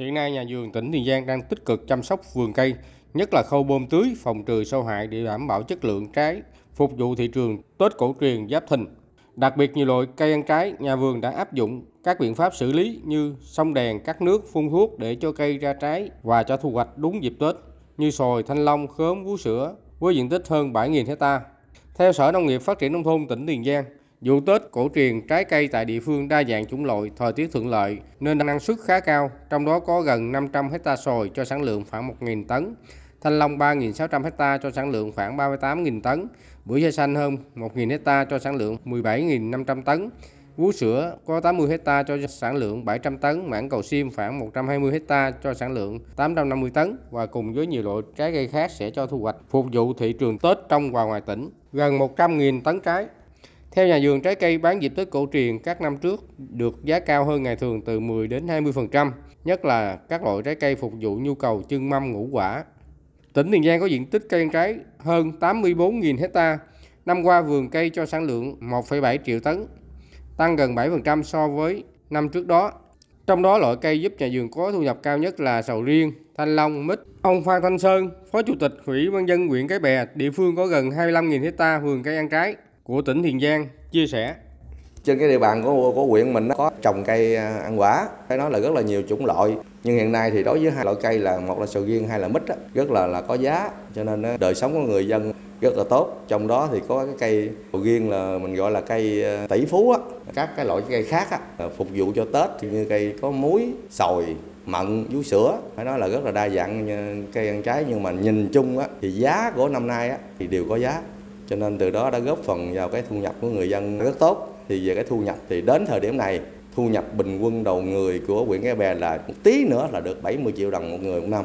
Hiện nay nhà vườn tỉnh Tiền Giang đang tích cực chăm sóc vườn cây, nhất là khâu bơm tưới, phòng trừ sâu hại để đảm bảo chất lượng trái, phục vụ thị trường Tết cổ truyền Giáp Thìn. Đặc biệt nhiều loại cây ăn trái, nhà vườn đã áp dụng các biện pháp xử lý như xông đèn, cắt nước, phun thuốc để cho cây ra trái và cho thu hoạch đúng dịp Tết như sồi, thanh long, khóm, vú sữa với diện tích hơn 7.000 hecta. Theo Sở Nông nghiệp Phát triển Nông thôn tỉnh Tiền Giang, vụ Tết cổ truyền trái cây tại địa phương đa dạng chủng loại, thời tiết thuận lợi nên năng suất khá cao, trong đó có gần 500 hecta sồi cho sản lượng khoảng 1.000 tấn, thanh long 3.600 hecta cho sản lượng khoảng 38.000 tấn, bưởi da xanh hơn 1.000 hecta cho sản lượng 17.500 tấn, vú sữa có 80 hecta cho sản lượng 700 tấn, mảng cầu sim khoảng 120 hecta cho sản lượng 850 tấn và cùng với nhiều loại trái cây khác sẽ cho thu hoạch phục vụ thị trường Tết trong và ngoài tỉnh gần 100.000 tấn trái. Theo nhà vườn trái cây bán dịp Tết cổ truyền các năm trước được giá cao hơn ngày thường từ 10 đến 20%, nhất là các loại trái cây phục vụ nhu cầu trưng mâm ngũ quả. Tỉnh Tiền Giang có diện tích cây ăn trái hơn 84.000 hecta. Năm qua vườn cây cho sản lượng 1,7 triệu tấn, tăng gần 7% so với năm trước đó. Trong đó loại cây giúp nhà vườn có thu nhập cao nhất là sầu riêng, thanh long, mít. Ông Phan Thanh Sơn, Phó Chủ tịch Ủy ban dân huyện Cái Bè, địa phương có gần 25.000 hecta vườn cây ăn trái của tỉnh Tiền Giang chia sẻ. trên cái địa bàn của của huyện mình nó có trồng cây à, ăn quả phải nói là rất là nhiều chủng loại. Nhưng hiện nay thì đối với hai loại cây là một là sầu riêng hai là mít đó, rất là là có giá cho nên à, đời sống của người dân rất là tốt. Trong đó thì có cái cây sầu riêng là mình gọi là cây à, tỷ phú á. Các cái loại cây khác á, phục vụ cho tết thì như cây có muối sồi mận vú sữa phải nói là rất là đa dạng cây ăn trái. Nhưng mà nhìn chung á, thì giá của năm nay á, thì đều có giá cho nên từ đó đã góp phần vào cái thu nhập của người dân rất tốt. Thì về cái thu nhập thì đến thời điểm này, thu nhập bình quân đầu người của huyện Cái Bè là một tí nữa là được 70 triệu đồng một người một năm.